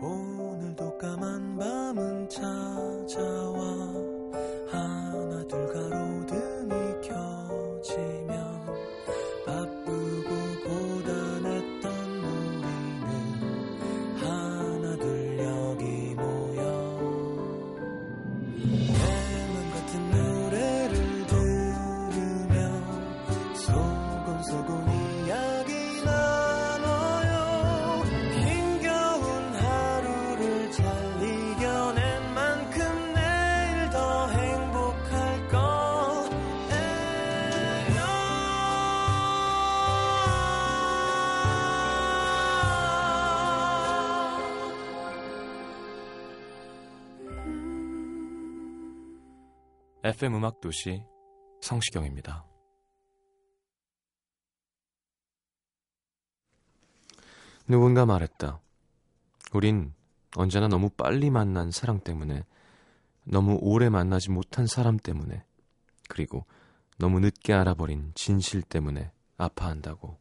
오늘도 까만 밤은 찾아와 FM 음악 도시 성시경입니다. 누군가 말했다. 우린 언제나 너무 빨리 만난 사랑 때문에, 너무 오래 만나지 못한 사람 때문에, 그리고 너무 늦게 알아버린 진실 때문에 아파한다고.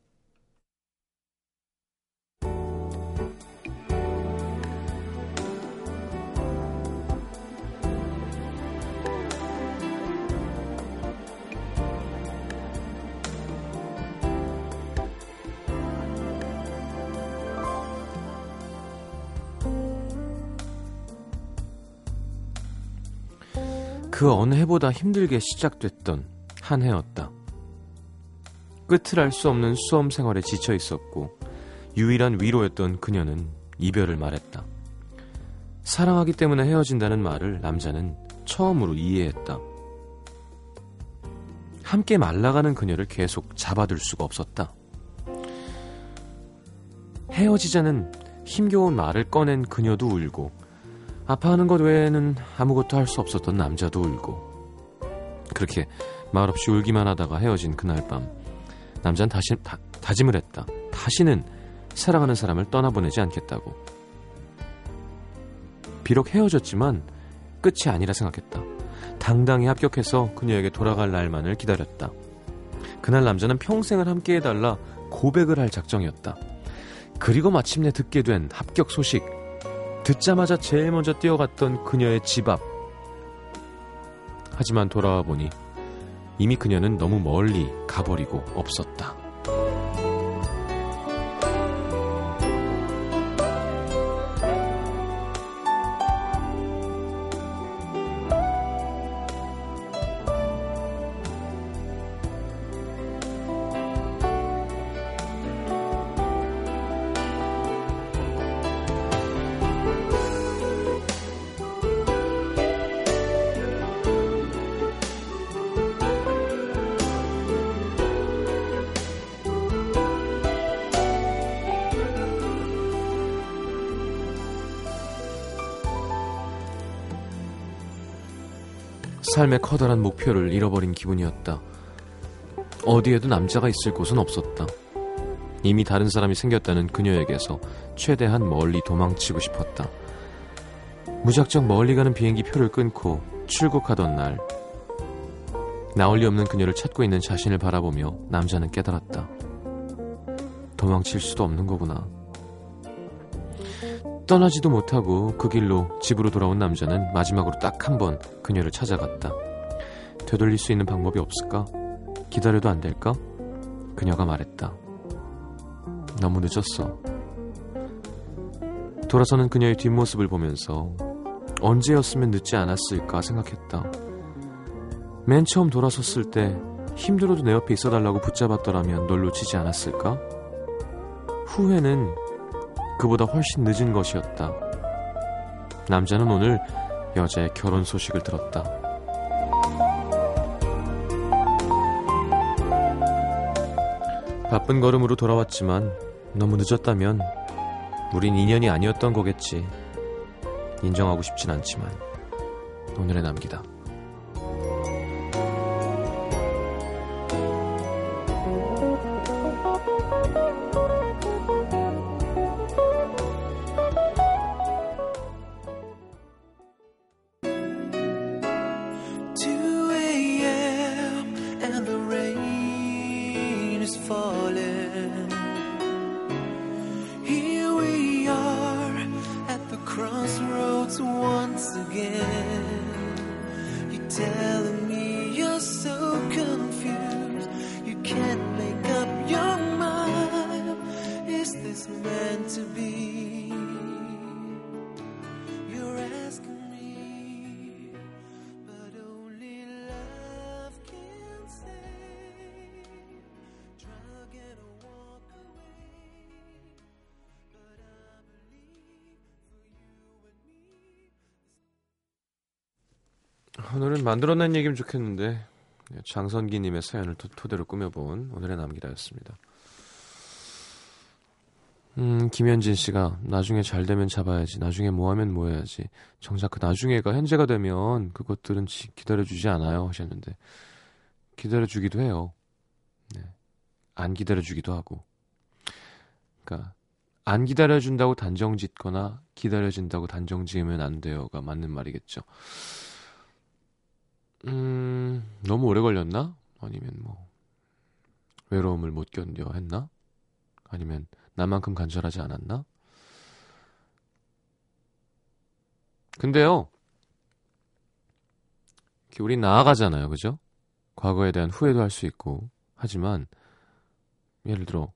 그 어느 해보다 힘들게 시작됐던 한 해였다. 끝을 알 수 없는 수험 생활에 지쳐 있었고 유일한 위로였던 그녀는 이별을 말했다. 사랑하기 때문에 헤어진다는 말을 남자는 처음으로 이해했다. 함께 말라가는 그녀를 계속 잡아둘 수가 없었다. 헤어지자는 힘겨운 말을 꺼낸 그녀도 울고 아파하는 것 외에는 아무것도 할 수 없었던 남자도 울고 그렇게 말없이 울기만 하다가 헤어진 그날 밤 남자는 다시 다, 다짐을 했다. 다시는 사랑하는 사람을 떠나보내지 않겠다고. 비록 헤어졌지만 끝이 아니라 생각했다. 당당히 합격해서 그녀에게 돌아갈 날만을 기다렸다. 그날 남자는 평생을 함께 해달라 고백을 할 작정이었다. 그리고 마침내 듣게 된 합격 소식. 듣자마자 제일 먼저 뛰어갔던 그녀의 집 앞. 하지만 돌아와 보니 이미 그녀는 너무 멀리 가버리고 없었다. 삶의 커다란 목표를 잃어버린 기분이었다. 어디에도 남자가 있을 곳은 없었다. 이미 다른 사람이 생겼다는 그녀에게서 최대한 멀리 도망치고 싶었다. 무작정 멀리 가는 비행기 표를 끊고 출국하던 날, 나올 리 없는 그녀를 찾고 있는 자신을 바라보며 남자는 깨달았다. 도망칠 수도 없는 거구나. 떠나지도 못하고 그 길로 집으로 돌아온 남자는 마지막으로 딱 한 번 그녀를 찾아갔다. 되돌릴 수 있는 방법이 없을까? 기다려도 안 될까? 그녀가 말했다. 너무 늦었어. 돌아서는 그녀의 뒷모습을 보면서 언제였으면 늦지 않았을까 생각했다. 맨 처음 돌아섰을 때 힘들어도 내 옆에 있어달라고 붙잡았더라면 널 놓치지 않았을까? 후회는 그보다 훨씬 늦은 것이었다. 남자는 오늘 여자의 결혼 소식을 들었다. 바쁜 걸음으로 돌아왔지만 너무 늦었다면 우린 인연이 아니었던 거겠지. 인정하고 싶진 않지만 오늘의 남기다. 오늘은 만들어낸 얘기면 좋겠는데 장선기님의 사연을 토, 토대로 꾸며본 오늘의 남기다였습니다. 음, 김현진 씨가 나중에 잘 되면 잡아야지, 나중에 뭐 하면 뭐 해야지. 정작 그 나중에가 현재가 되면 그것들은 지- 기다려주지 않아요 하셨는데 기다려주기도 해요. 네. 안 기다려주기도 하고. 그러니까 안 기다려준다고 단정 짓거나 기다려진다고 단정 지으면 안 돼요가 맞는 말이겠죠. 음, 너무 오래 걸렸나? 아니면 뭐, 외로움을 못 견뎌 했나? 아니면 나만큼 간절하지 않았나? 근데요, 우리 나아가잖아요. 그죠? 과거에 대한 후회도 할 수 있고, 하지만, 예를 들어,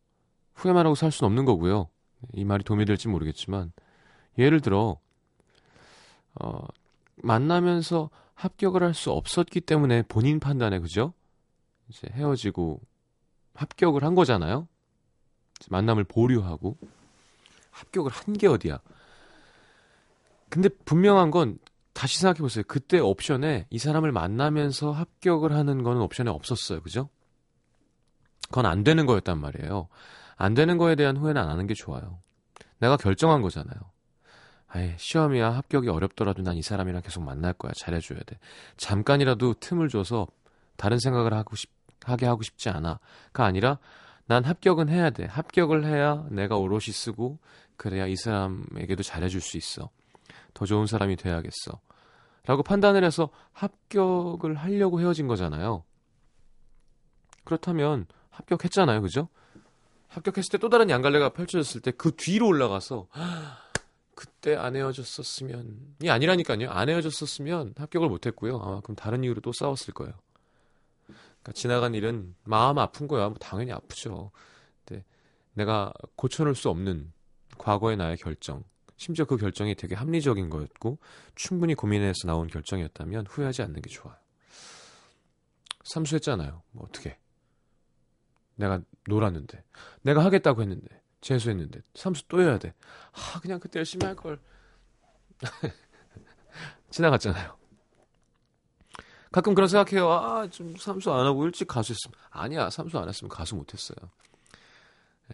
후회만 하고 살 수는 없는 거고요. 이 말이 도움이 될지 모르겠지만, 예를 들어, 어, 만나면서 합격을 할 수 없었기 때문에 본인 판단에 그죠? 이제 헤어지고 합격을 한 거잖아요. 만남을 보류하고 합격을 한 게 어디야? 근데 분명한 건 다시 생각해 보세요. 그때 옵션에 이 사람을 만나면서 합격을 하는 거는 옵션에 없었어요. 그죠? 그건 안 되는 거였단 말이에요. 안 되는 거에 대한 후회는 안 하는 게 좋아요. 내가 결정한 거잖아요. 아예 시험이야. 합격이 어렵더라도 난 이 사람이랑 계속 만날 거야. 잘해줘야 돼. 잠깐이라도 틈을 줘서 다른 생각을 하고 싶 하게 하고 싶지 않아가 아니라 난 합격은 해야 돼. 합격을 해야 내가 오롯이 쓰고 그래야 이 사람에게도 잘해줄 수 있어. 더 좋은 사람이 돼야겠어. 라고 판단을 해서 합격을 하려고 헤어진 거잖아요. 그렇다면 합격했잖아요. 그죠? 합격했을 때 또 다른 양갈래가 펼쳐졌을 때 그 뒤로 올라가서 그때 안 헤어졌었으면이 아니라니까요. 안 헤어졌었으면 합격을 못했고요. 아마 그럼 다른 이유로 또 싸웠을 거예요. 그러니까 지나간 일은 마음 아픈 거야. 뭐 당연히 아프죠. 근데 내가 고쳐놓을 수 없는 과거의 나의 결정, 심지어 그 결정이 되게 합리적인 거였고 충분히 고민해서 나온 결정이었다면 후회하지 않는 게 좋아요. 삼수했잖아요. 뭐 어떻게? 내가 놀았는데, 내가 하겠다고 했는데. 재수했는데 삼수 또 해야 돼. 아 그냥 그때 열심히 할 걸. 지나갔잖아요. 가끔 그런 생각해요. 아 좀 삼수 안 하고 일찍 가수 했으면 아니야 삼수 안 했으면 가수 못 했어요.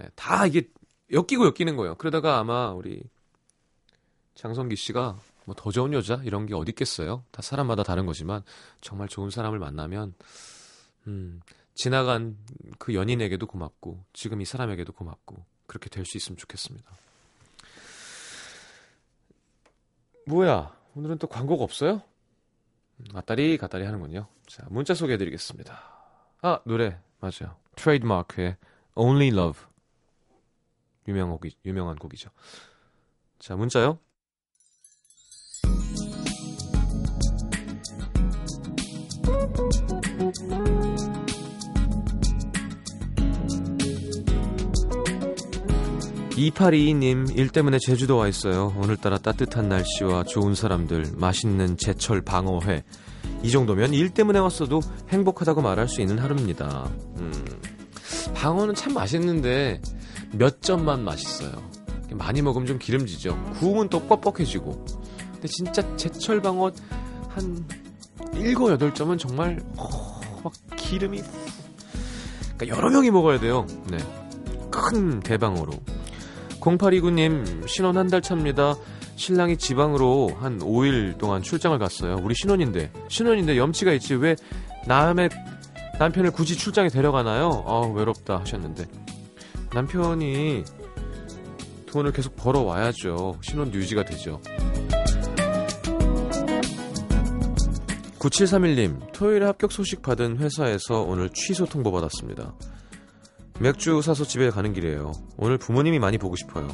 예, 다 이게 엮이고 엮이는 거예요. 그러다가 아마 우리 장성기 씨가 뭐 더 좋은 여자 이런 게 어디 있겠어요. 다 사람마다 다른 거지만 정말 좋은 사람을 만나면 음, 지나간 그 연인에게도 고맙고 지금 이 사람에게도 고맙고 그렇게 될 수 있으면 좋겠습니다. 뭐야? 오늘은 또 광고가 없어요? 왔다리 갔다리 하는군요. 자, 문자 소개해 드리겠습니다. 아, 노래. 맞아요. 트레이드마크의 Only Love. 유명한 곡이, 유명한 곡이죠. 자, 문자요. 이팔이님 일 때문에 제주도 와 있어요. 오늘따라 따뜻한 날씨와 좋은 사람들, 맛있는 제철 방어회. 이 정도면 일 때문에 왔어도 행복하다고 말할 수 있는 하루입니다. 음, 방어는 참 맛있는데 몇 점만 맛있어요. 많이 먹으면 좀 기름지죠. 구우면 또 뻑뻑해지고. 근데 진짜 제철 방어 한 7, 8점은 정말 어, 막 기름이 그러니까 여러 명이 먹어야 돼요. 네. 큰 대방어로. 0829님 신혼 한 달 차입니다. 신랑이 지방으로 한 5일 동안 출장을 갔어요. 우리 신혼인데 신혼인데 염치가 있지 왜 남의 남편을 굳이 출장에 데려가나요? 아 외롭다 하셨는데 남편이 돈을 계속 벌어 와야죠. 신혼 유지가 되죠. 9731님 토요일에 합격 소식 받은 회사에서 오늘 취소 통보 받았습니다. 맥주 사서 집에 가는 길이에요. 오늘 부모님이 많이 보고 싶어요.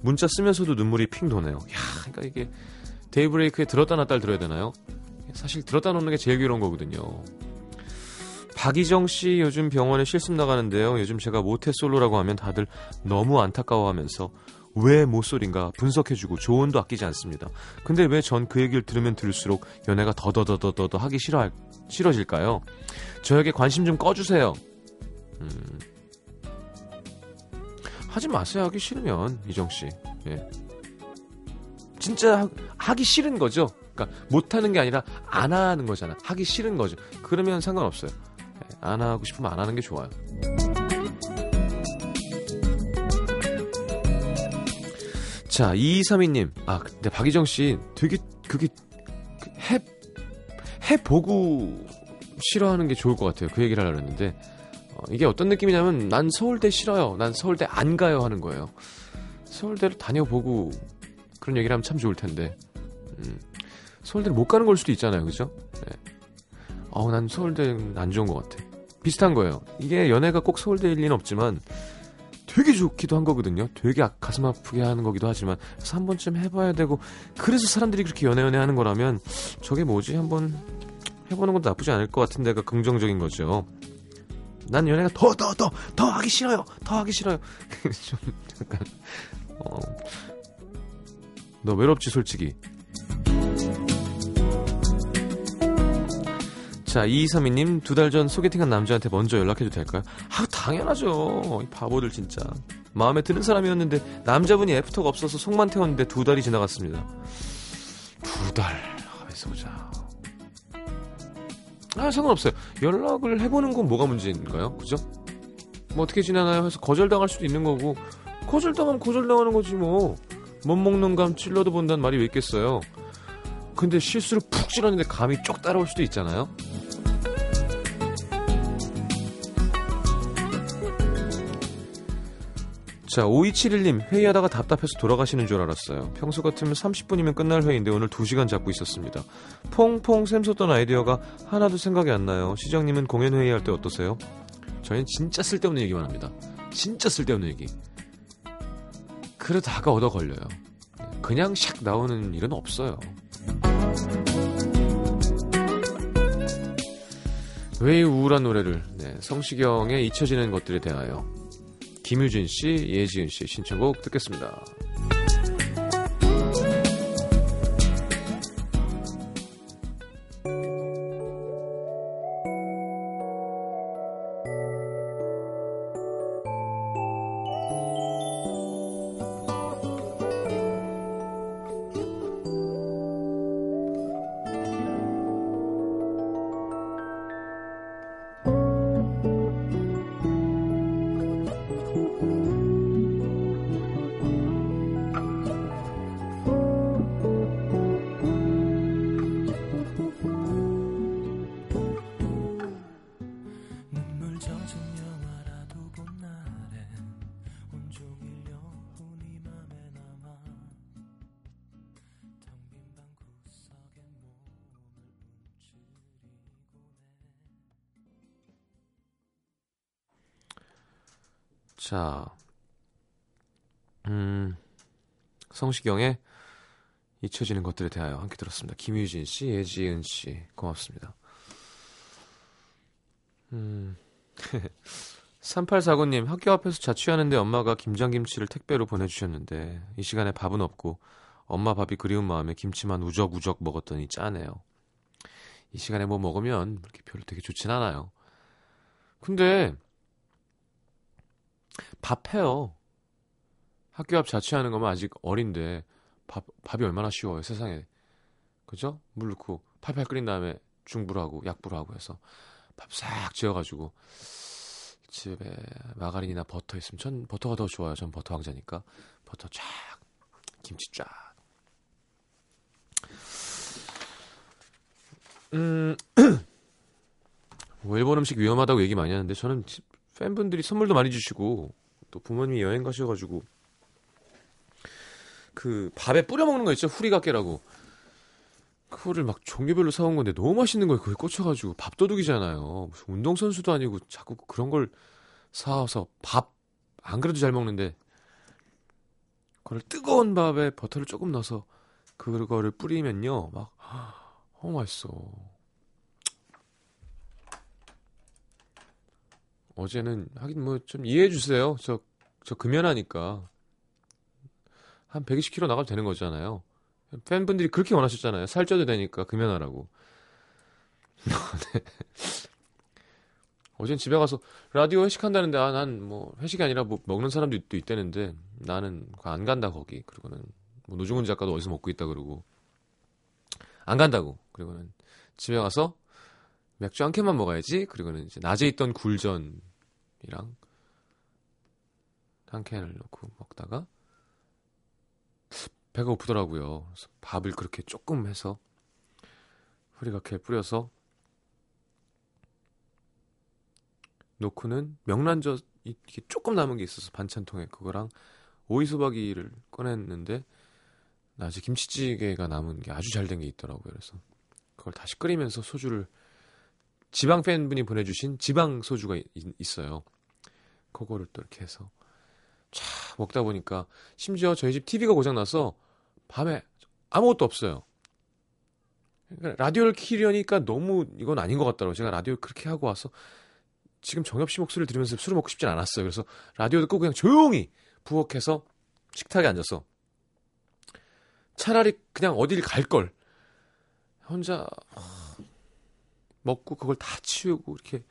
문자 쓰면서도 눈물이 핑 도네요. 야, 그러니까 이게 데이브레이크에 들었다 놨다 들어야 되나요? 사실 들었다 놓는 게 제일 괴로운 거거든요. 박희정 씨 요즘 병원에 실습 나가는데요. 요즘 제가 모태솔로라고 하면 다들 너무 안타까워하면서 왜 모쏠인가 분석해주고 조언도 아끼지 않습니다. 근데 왜 전 그 얘기를 들으면 들을수록 연애가 더더더더더 하기 싫어 싫어질까요? 저에게 관심 좀 꺼주세요. 음. 하지 마세요. 하기 싫으면 이정 씨. 예. 진짜 하, 기 싫은 거죠. 그러니까 못 하는 게 아니라 안 하는 거잖아. 하기 싫은 거죠. 그러면 상관없어요. 예. 안 하고 싶으면 안 하는 게 좋아요. 자, 2232님. 아, 근데 박희정 씨 되게 그게 해 해보고 싫어하는 게 좋을 것 같아요. 그 얘기를 하려고 했는데 어, 이게 어떤 느낌이냐면 난 서울대 싫어요. 난 서울대 안 가요 하는 거예요. 서울대를 다녀보고 그런 얘기를 하면 참 좋을 텐데 음, 서울대를 못 가는 걸 수도 있잖아요. 그죠? 네. 어, 난 서울대는 안 좋은 것 같아. 비슷한 거예요. 이게 연애가 꼭 서울대일 리는 없지만 되게 좋기도 한 거거든요. 되게 아, 가슴 아프게 하는 거기도 하지만 그래서 한 번쯤 해봐야 되고 그래서 사람들이 그렇게 연애 연애 하는 거라면 저게 뭐지 한번 해보는 것도 나쁘지 않을 것 같은데가 긍정적인 거죠. 난 연애가 더 더 더 더 하기 싫어요. 더 하기 싫어요. 좀 약간 어, 너 외롭지 솔직히. 자, 2232님, 두 달 전 소개팅한 남자한테 먼저 연락해도 될까요? 아, 당연하죠. 이 바보들 진짜. 마음에 드는 사람이었는데, 남자분이 애프터가 없어서 속만 태웠는데 두 달이 지나갔습니다. 두 달. 가만있어 보자. 아, 상관없어요. 연락을 해보는 건 뭐가 문제인가요? 그죠? 뭐 어떻게 지나나요? 해서 거절당할 수도 있는 거고, 거절당하면 거절당하는 거지 뭐. 못 먹는 감 찔러도 본다는 말이 왜 있겠어요? 근데 실수로 푹 찔렀는데 감이 쪽 따라올 수도 있잖아요? 자, 5271님, 회의하다가 답답해서 돌아가시는 줄 알았어요. 평소 같으면 30분이면 끝날 회의인데 오늘 2시간 잡고 있었습니다. 퐁퐁 샘솟던 아이디어가 하나도 생각이 안 나요. 시장님은 공연 회의할 때 어떠세요? 저희는 진짜 쓸데없는 얘기만 합니다. 진짜 쓸데없는 얘기. 그러다가 얻어 걸려요. 그냥 샥 나오는 일은 없어요. 왜 우울한 노래를 네, 성시경의 잊혀지는 것들에 대하여 김유진 씨, 예지은 씨 신청곡 듣겠습니다. 자, 음, 성시경의 잊혀지는 것들에 대하여 함께 들었습니다. 김유진 씨, 예지은 씨, 고맙습니다. 음, 3849님, 학교 앞에서 자취하는데 엄마가 김장김치를 택배로 보내주셨는데, 이 시간에 밥은 없고, 엄마 밥이 그리운 마음에 김치만 우적우적 먹었더니 짜네요. 이 시간에 뭐 먹으면 그렇게 별로 되게 좋진 않아요. 근데, 밥 해요. 학교 앞 자취하는 거면 아직 어린데 밥 밥이 얼마나 쉬워요 세상에 그죠? 물 넣고 팔팔 끓인 다음에 중불하고 약불하고 해서 밥 싹 지어가지고 집에 마가린이나 버터 있으면 전 버터가 더 좋아요. 전 버터 왕자니까 버터 쫙 김치 쫙. 음, 뭐 일본 음식 위험하다고 얘기 많이 하는데 저는 팬분들이 선물도 많이 주시고 또 부모님이 여행 가셔가지고 그 밥에 뿌려 먹는 거 있죠 후리가깨라고 그거를 막 종류별로 사온 건데 너무 맛있는 거예요. 그게 꽂혀가지고 밥도둑이잖아요. 무슨 운동선수도 아니고 자꾸 그런 걸 사와서 밥 안 그래도 잘 먹는데 그걸 뜨거운 밥에 버터를 조금 넣어서 그거를 뿌리면요 막 너무 맛있어. 어제는 하긴 뭐 좀 이해해 주세요. 저, 저 금연하니까. 한 120kg 나가도 되는 거잖아요. 팬분들이 그렇게 원하셨잖아요. 살쪄도 되니까 금연하라고. 네. 어젠 집에 가서 라디오 회식한다는데 아 난 뭐 회식이 아니라 뭐 먹는 사람도 있, 있다는데 나는 안 간다 거기 그리고는 뭐 노중훈 작가도 어디서 먹고 있다 그러고 안 간다고 그리고는 집에 가서 맥주 한 캔만 먹어야지 그리고는 이제 낮에 있던 굴전 이랑 한 캔을 넣고 먹다가 배가 고프더라고요. 그래서 밥을 그렇게 조금 해서 후리가케 뿌려서 놓고는 명란젓 이렇게 조금 남은 게 있어서 반찬통에 그거랑 오이소박이를 꺼냈는데 아직 김치찌개가 남은 게 아주 잘 된 게 있더라고요. 그래서 그걸 다시 끓이면서 소주를 지방 팬분이 보내주신 지방 소주가 있, 어요 그거를 또 이렇게 해서 차 먹다 보니까 심지어 저희 집 TV가 고장나서 밤에 아무것도 없어요. 그러니까 라디오를 키려니까 너무 이건 아닌 것 같더라고요. 제가 라디오를 그렇게 하고 와서 지금 정엽 씨 목소리를 들으면서 술을 먹고 싶진 않았어요. 그래서 라디오 듣고 그냥 조용히 부엌에서 식탁에 앉아서 차라리 그냥 어딜 갈 걸. 혼자 먹고 그걸 다 치우고 이렇게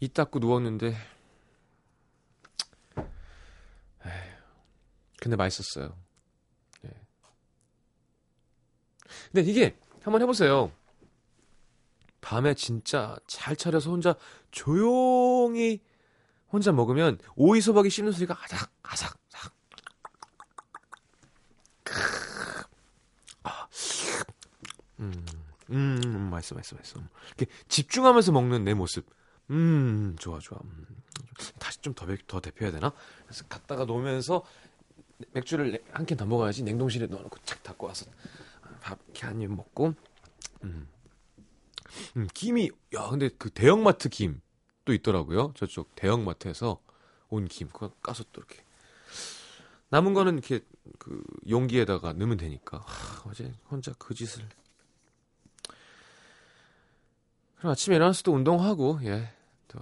이 닦고 누웠는데 에휴, 근데 맛있었어요. 네. 근데 이게 한번 해보세요. 밤에 진짜 잘 차려서 혼자 조용히 혼자 먹으면 오이 소박이 씹는 소리가 아삭 아삭 아삭. 아, 음, 음, 음, 맛있어, 맛있어, 맛있어. 이렇게 집중하면서 먹는 내 모습. 음, 좋아, 좋아. 음, 다시 좀 더, 더 대표해야 되나? 그래서 갖다가 놓으면서 맥주를 한 캔 더 먹어야지 냉동실에 넣어놓고 착 닫고 와서 밥 이렇게 한 입 먹고, 음. 음, 김이 야 근데 그 대형마트 김도 있더라고요. 저쪽 대형마트에서 온 김. 그거 까서 또 이렇게. 남은 거는 이렇게 그 용기에다가 넣으면 되니까. 하, 어제 혼자 그 짓을. 그럼 아침에 일어나서 또 운동하고 예 또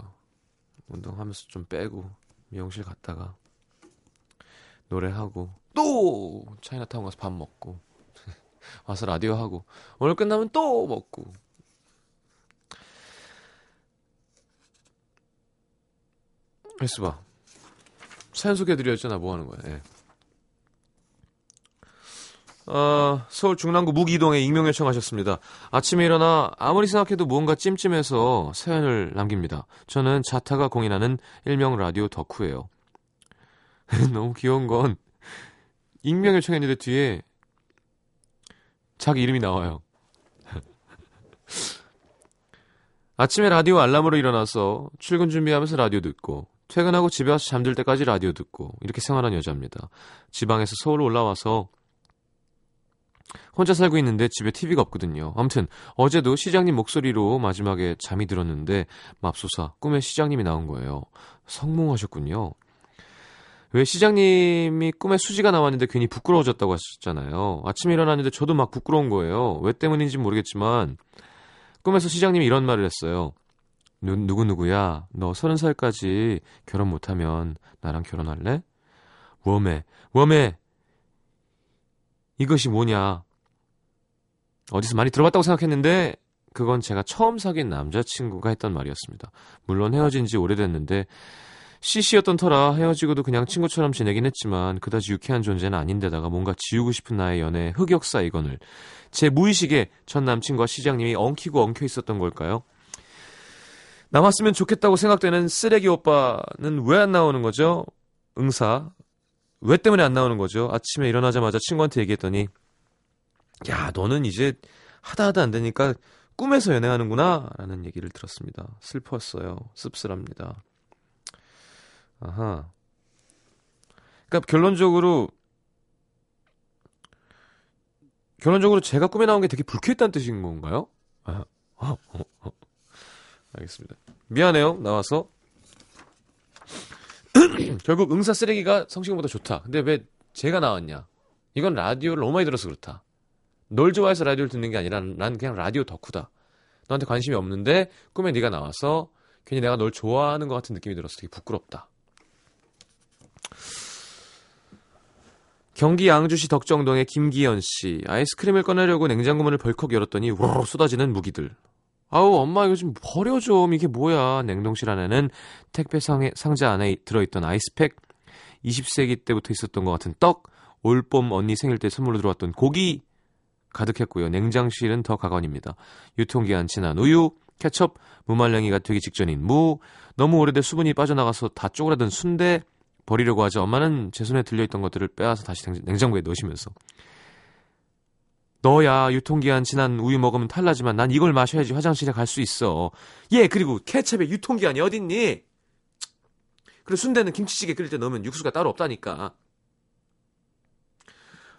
운동하면서 좀 빼고 미용실 갔다가 노래하고 또 차이나타운 가서 밥 먹고 와서 라디오 하고 오늘 끝나면 또 먹고 헬스바 사연 소개해드렸잖아 뭐 하는 거야 예. 어, 서울 중랑구 무기동에 익명 요청하셨습니다. 아침에 일어나 아무리 생각해도 무언가 찜찜해서 사연을 남깁니다. 저는 자타가 공인하는 일명 라디오 덕후예요. 너무 귀여운 건 익명 요청했는데 뒤에 자기 이름이 나와요. 아침에 라디오 알람으로 일어나서 출근 준비하면서 라디오 듣고 퇴근하고 집에 와서 잠들 때까지 라디오 듣고 이렇게 생활한 여자입니다. 지방에서 서울 올라와서 혼자 살고 있는데 집에 TV가 없거든요. 아무튼 어제도 시장님 목소리로 마지막에 잠이 들었는데 맙소사 꿈에 시장님이 나온 거예요. 성공하셨군요. 왜 시장님이 꿈에 수지가 나왔는데 괜히 부끄러워졌다고 하셨잖아요. 아침에 일어났는데 저도 막 부끄러운 거예요. 왜 때문인지 모르겠지만 꿈에서 시장님이 이런 말을 했어요. 누, 누구누구야, 너 서른 살까지 결혼 못하면 나랑 결혼할래? 웜에, 웜에, 이것이 뭐냐. 어디서 많이 들어봤다고 생각했는데, 그건 제가 처음 사귄 남자친구가 했던 말이었습니다. 물론 헤어진 지 오래됐는데, CC였던 터라 헤어지고도 그냥 친구처럼 지내긴 했지만, 그다지 유쾌한 존재는 아닌데다가 뭔가 지우고 싶은 나의 연애 흑역사 이건을 제 무의식에 전 남친과 시장님이 엉키고 엉켜 있었던 걸까요? 남았으면 좋겠다고 생각되는 쓰레기 오빠는 왜 안 나오는 거죠? 응사. 왜 때문에 안 나오는 거죠? 아침에 일어나자마자 친구한테 얘기했더니, 야, 너는 이제 하다 하다 안 되니까 꿈에서 연애하는구나. 라는 얘기를 들었습니다. 슬펐어요. 씁쓸합니다. 아하. 그러니까 결론적으로, 결론적으로 제가 꿈에 나온 게 되게 불쾌했다는 뜻인 건가요? 아, 어, 어, 어. 알겠습니다. 미안해요. 나와서. 결국 응사 쓰레기가 성시경보다 좋다. 근데 왜 제가 나왔냐? 이건 라디오를 너무 많이 들어서 그렇다. 널 좋아해서 라디오를 듣는 게 아니라 난 그냥 라디오 덕후다. 너한테 관심이 없는데 꿈에 네가 나와서 괜히 내가 널 좋아하는 것 같은 느낌이 들어서 되게 부끄럽다. 경기 양주시 덕정동의 김기현 씨. 아이스크림을 꺼내려고 냉장고 문을 벌컥 열었더니 우르르 쏟아지는 무기들. 아우 엄마 이거 좀 버려 좀 이게 뭐야 냉동실 안에는 택배 상에, 상자 안에 들어있던 아이스팩 20세기 때부터 있었던 것 같은 떡 올봄 언니 생일 때 선물로 들어왔던 고기 가득했고요 냉장실은 더 가관입니다 유통기한 지난 우유 케첩 무말랭이가 되기 직전인 무 너무 오래돼 수분이 빠져나가서 다 쪼그라든 순대 버리려고 하자 엄마는 제 손에 들려있던 것들을 빼앗아 다시 냉장고에 넣으시면서 너야 유통기한 지난 우유 먹으면 탈나지만 난 이걸 마셔야지 화장실에 갈 수 있어. 예 그리고 케첩에 유통기한이 어딨니? 그리고 순대는 김치찌개 끓일 때 넣으면 육수가 따로 없다니까.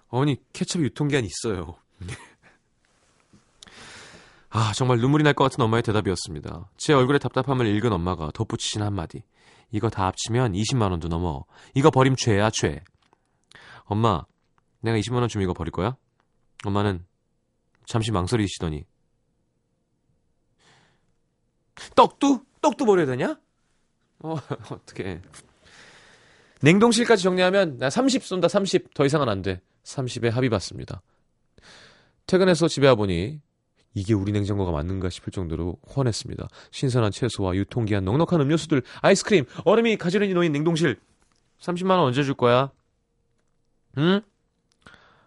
어머니 케첩에 유통기한이 있어요. 아 정말 눈물이 날 것 같은 엄마의 대답이었습니다. 제 얼굴의 답답함을 읽은 엄마가 덧붙이신 한마디. 이거 다 합치면 20만 원도 넘어. 이거 버림 죄야 죄. 엄마 내가 20만 원 주면 이거 버릴 거야? 엄마는 잠시 망설이시더니 떡도? 떡도 버려야 되냐? 어, 어떻게 냉동실까지 정리하면 나 30 쏜다 30. 더 이상은 안 돼. 30에 합의 받습니다. 퇴근해서 집에 와보니 이게 우리 냉장고가 맞는가 싶을 정도로 훤했습니다. 신선한 채소와 유통기한 넉넉한 음료수들, 아이스크림, 얼음이 가지런히 놓인 냉동실. 30만 원 언제 줄 거야? 응?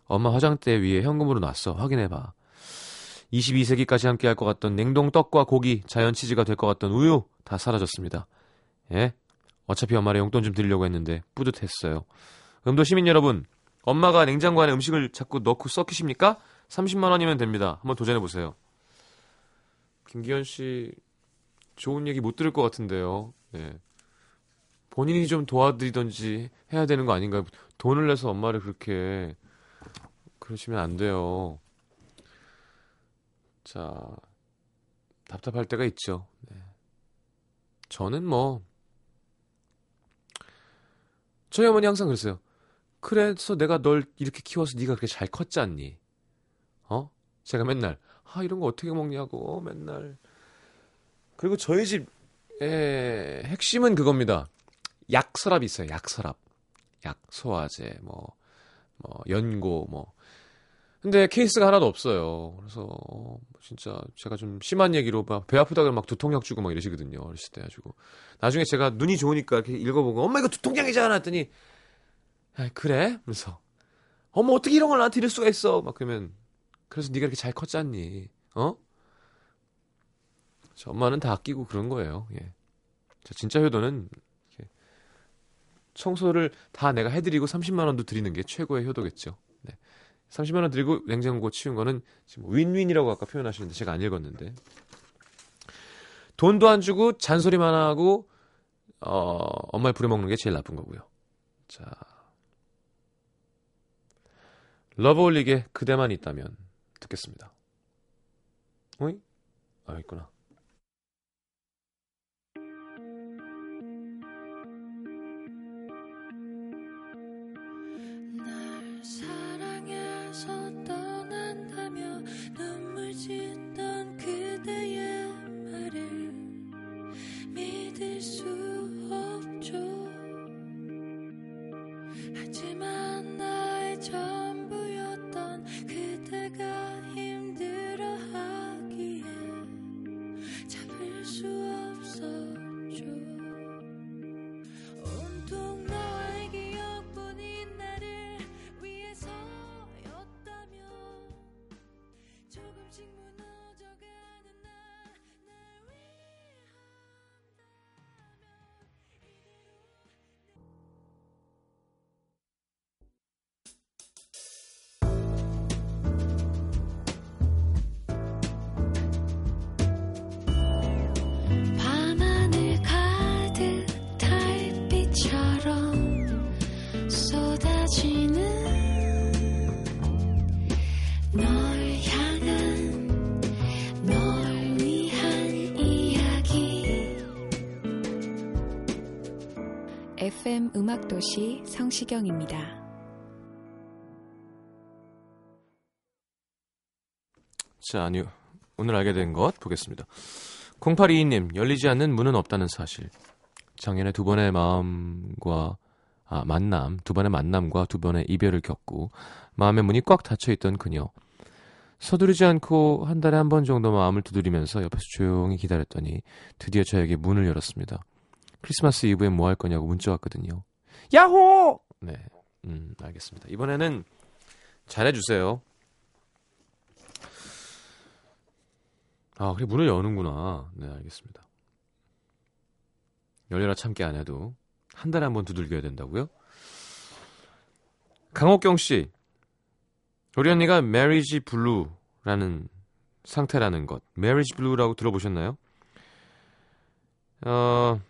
엄마 화장대 위에 현금으로 놨어. 확인해봐. 22세기까지 함께 할 것 같던 냉동 떡과 고기, 자연 치즈가 될 것 같던 우유 다 사라졌습니다. 예? 어차피 엄마를 용돈 좀 드리려고 했는데 뿌듯했어요. 음도 시민 여러분, 엄마가 냉장고 안에 음식을 자꾸 넣고 썩히십니까? 30만 원이면 됩니다. 한번 도전해 보세요. 김기현 씨 좋은 얘기 못 들을 것 같은데요. 예. 본인이 좀 도와드리던지 해야 되는 거 아닌가요? 돈을 내서 엄마를 그렇게 그러시면 안 돼요. 자, 답답할 때가 있죠. 네. 저는 뭐, 저희 어머니 항상 그랬어요. 그래서 내가 널 이렇게 키워서 네가 그렇게 잘 컸잖니. 어? 제가 맨날 아 이런 거 어떻게 먹냐고 맨날. 그리고 저희 집의 핵심은 그겁니다. 약 서랍이 있어요. 약 서랍. 약 소화제 뭐 뭐 연고 뭐 근데 케이스가 하나도 없어요. 그래서 어, 진짜 제가 좀 심한 얘기로 막 배 아프다고 막 두통약 주고 막 이러시거든요. 어렸을 때 가지고 나중에 제가 눈이 좋으니까 이렇게 읽어보고 엄마 이거 두통약이잖아 했더니 아 그래? 그래서 엄마 어떻게 이런 걸 나한테 이럴 수가 있어? 막 그러면 그래서 네가 이렇게 잘 컸잖니? 어? 저 엄마는 다 아끼고 그런 거예요. 예. 저 진짜 효도는 청소를 다 내가 해드리고 30만 원도 드리는 게 최고의 효도겠죠. 네. 30만 원 드리고 냉장고 치운 거는 지금 윈윈이라고 아까 표현하시는데 제가 안 읽었는데 돈도 안 주고 잔소리만 하고 어, 엄마를 부려먹는 게 제일 나쁜 거고요. 자, 러브홀릭의 그대만 있다면 듣겠습니다. 어이? 아 있구나. FM 음악도시 성시경입니다. 자, 아니요. 오늘 알게 된 것 보겠습니다. 0822님, 열리지 않는 문은 없다는 사실. 작년에 두 번의 마음과, 아, 만남, 두 번의 만남과 두 번의 이별을 겪고, 마음의 문이 꽉 닫혀 있던 그녀. 서두르지 않고 한 달에 한 번 정도 마음을 두드리면서 옆에서 조용히 기다렸더니 드디어 저에게 문을 열었습니다. 크리스마스 이브에 뭐 할 거냐고 문자 왔거든요. 야호! 네. 음, 알겠습니다. 이번에는 잘해주세요. 아, 그래, 문을 여는구나. 네, 알겠습니다. 열려라 참깨 안 해도 한 달에 한 번 두들겨야 된다고요? 강옥경 씨. 우리 언니가 marriage blue라는 상태라는 것. marriage blue라고 들어보셨나요? 어,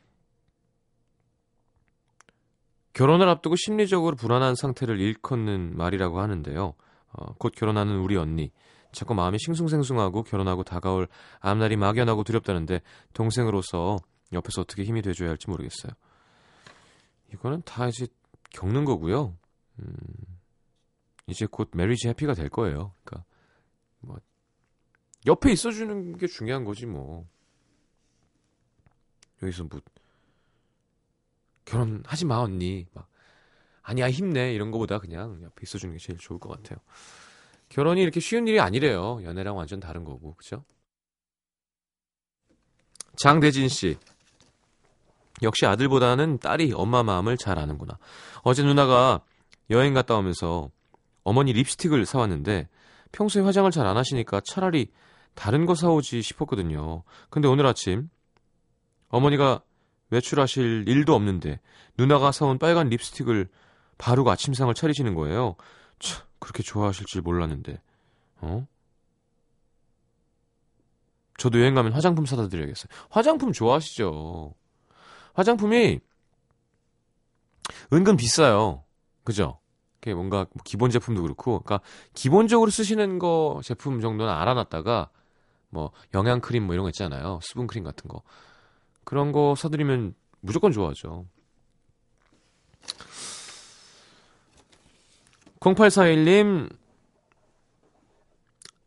결혼을 앞두고 심리적으로 불안한 상태를 일컫는 말이라고 하는데요. 어, 곧 결혼하는 우리 언니. 자꾸 마음이 싱숭생숭하고 결혼하고 다가올 앞날이 막연하고 두렵다는데 동생으로서 옆에서 어떻게 힘이 돼줘야 할지 모르겠어요. 이거는 다 이제 겪는 거고요. 음, 이제 곧 메리지 해피가 될 거예요. 그러니까 뭐 옆에 있어주는 게 중요한 거지 뭐. 여기서 뭐 결혼하지 마 언니 막 아니야 힘내 이런 거보다 그냥 옆에 있어주는 게 제일 좋을 것 같아요. 결혼이 이렇게 쉬운 일이 아니래요. 연애랑 완전 다른 거고 그죠? 장대진 씨 역시 아들보다는 딸이 엄마 마음을 잘 아는구나. 어제 누나가 여행 갔다 오면서 어머니 립스틱을 사왔는데 평소에 화장을 잘 안 하시니까 차라리 다른 거 사오지 싶었거든요. 근데 오늘 아침 어머니가 외출하실 일도 없는데 누나가 사온 빨간 립스틱을 바르고 아침상을 차리시는 거예요. 참, 그렇게 좋아하실 줄 몰랐는데. 어? 저도 여행 가면 화장품 사다 드려야겠어요. 화장품 좋아하시죠? 화장품이 은근 비싸요. 그죠? 그게 뭔가 뭐 기본 제품도 그렇고, 그러니까 기본적으로 쓰시는 거 제품 정도는 알아놨다가 뭐 영양 크림 뭐 이런 거 있잖아요. 수분 크림 같은 거. 그런 거 사드리면 무조건 좋아하죠. 0841님,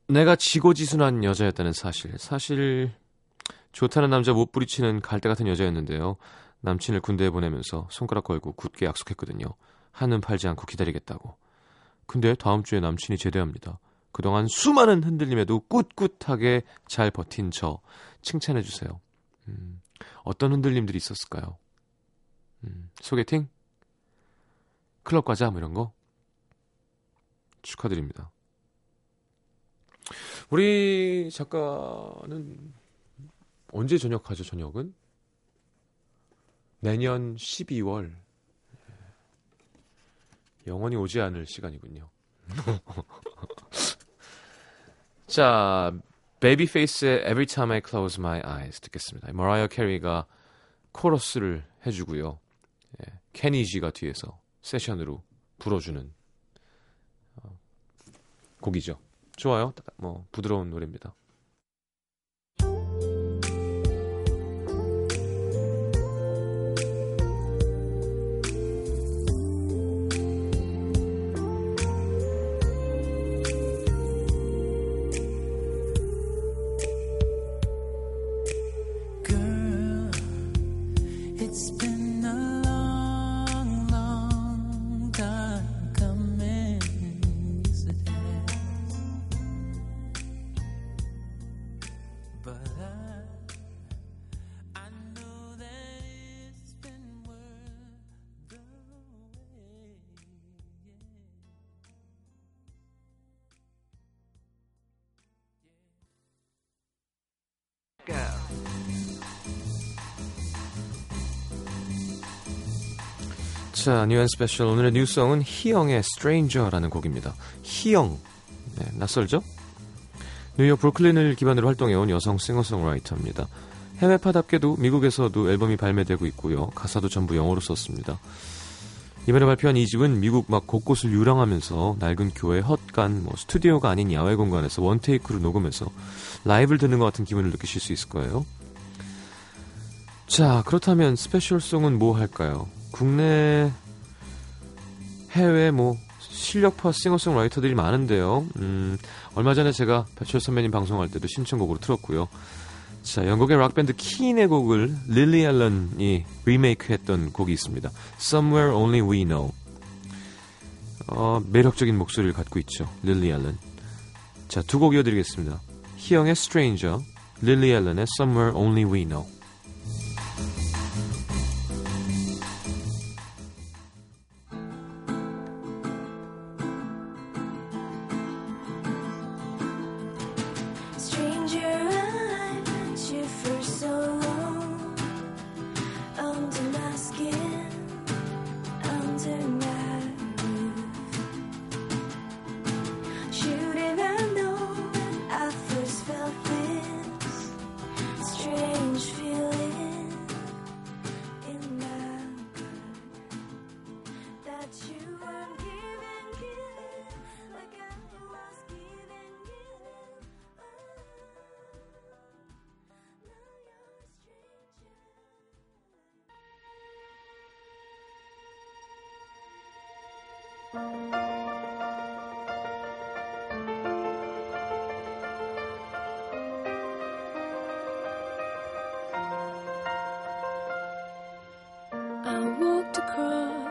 내가 지고지순한 여자였다는 사실. 사실, 좋다는 남자 못 부리치는 갈대 같은 여자였는데요. 남친을 군대에 보내면서 손가락 걸고 굳게 약속했거든요. 한눈 팔지 않고 기다리겠다고. 근데 다음 주에 남친이 제대합니다. 그동안 수많은 흔들림에도 꿋꿋하게 잘 버틴 저 칭찬해주세요. 음, 어떤 흔들림들이 있었을까요? 음, 소개팅? 클럽 가자 뭐 이런 거? 축하드립니다. 우리 작가는 언제 전역하죠, 전역은? 내년 12월. 영원히 오지 않을 시간이군요. 자, 베이비페이스의 Every Time I Close My Eyes 듣겠습니다. 머라이어 캐리가 코러스를 해주고요. 예, 케니지가 뒤에서 세션으로 불어주는 어, 곡이죠. 좋아요. 뭐 부드러운 노래입니다. 자, New and Special 오늘의 new song은 희영의 Stranger라는 곡입니다. 희영, 네, 낯설죠? 뉴욕 브루클린을 기반으로 활동해온 여성 싱어송라이터입니다. 해외파답게도 미국에서도 앨범이 발매되고 있고요. 가사도 전부 영어로 썼습니다. 이번에 발표한 이 집은 미국 막 곳곳을 유랑하면서 낡은 교회, 헛간, 뭐 스튜디오가 아닌 야외 공간에서 one take로 녹음해서 라이브를 듣는 것 같은 기분을 느끼실 수 있을 거예요. 자, 그렇다면 special song은 뭐 할까요? 국내 해외 뭐 실력파 싱어송라이터들이 많은데요. 음, 얼마 전에 제가 배철수 선배님 방송할 때도 신청곡으로 틀었고요. 자, 영국의 락밴드 킨의 곡을 릴리 앨런이 리메이크했던 곡이 있습니다. Somewhere Only We Know. 어, 매력적인 목소리를 갖고 있죠. 릴리 앨런. 자, 두 곡 이어드리겠습니다. 희영의 Stranger, 릴리 앨런의 Somewhere Only We Know. I walked across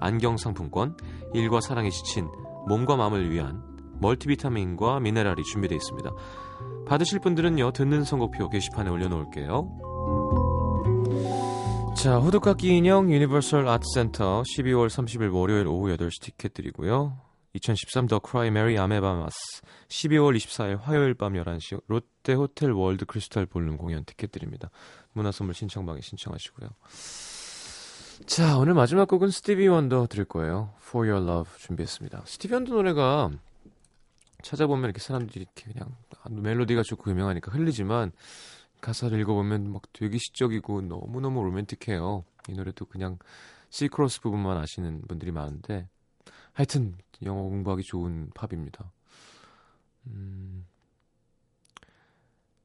안경 상품권, 일과 사랑에 지친 몸과 마음을 위한 멀티비타민과 미네랄이 준비되어 있습니다. 받으실 분들은요, 듣는 선곡표 게시판에 올려놓을게요. 자, 호두까기 인형 유니버설 아트센터 12월 30일 월요일 오후 8시 티켓 드리고요. 2013 The Cry Merry 아메바마스 12월 24일 화요일 밤 11시 롯데 호텔 월드 크리스탈 볼룸 공연 티켓 드립니다. 문화선물 신청방에 신청하시고요. 자, 오늘 마지막 곡은 스티비 원더 들을 거예요. For Your Love 준비했습니다. 스티비 원더 노래가 찾아보면 이렇게 사람들이 이렇게 그냥 멜로디가 좋고 유명하니까 흘리지만 가사를 읽어보면 막 되게 시적이고 너무너무 로맨틱해요. 이 노래도 그냥 코러스 부분만 아시는 분들이 많은데 하여튼 영어 공부하기 좋은 팝입니다. 음,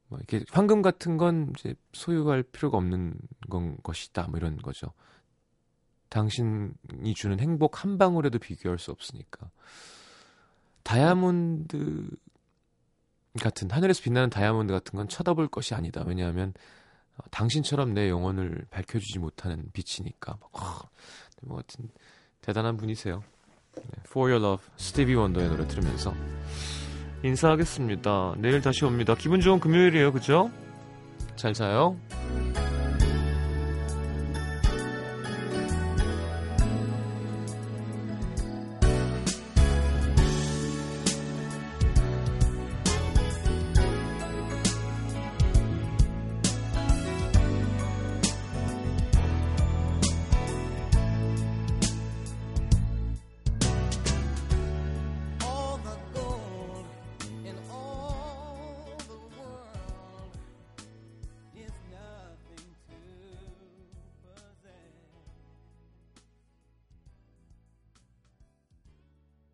뭐 이렇게 황금 같은 건 이제 소유할 필요가 없는 건 것이다. 뭐 이런 거죠. 당신이 주는 행복 한 방울에도 비교할 수 없으니까. 다이아몬드 같은 하늘에서 빛나는 다이아몬드 같은 건 쳐다볼 것이 아니다. 왜냐하면 어, 당신처럼 내 영혼을 밝혀주지 못하는 빛이니까. 뭐 같은 대단한 분이세요. 네, For Your Love, 스티비 원더의 노래 들으면서 인사하겠습니다. 내일 다시 옵니다. 기분 좋은 금요일이에요, 그죠? 잘 자요.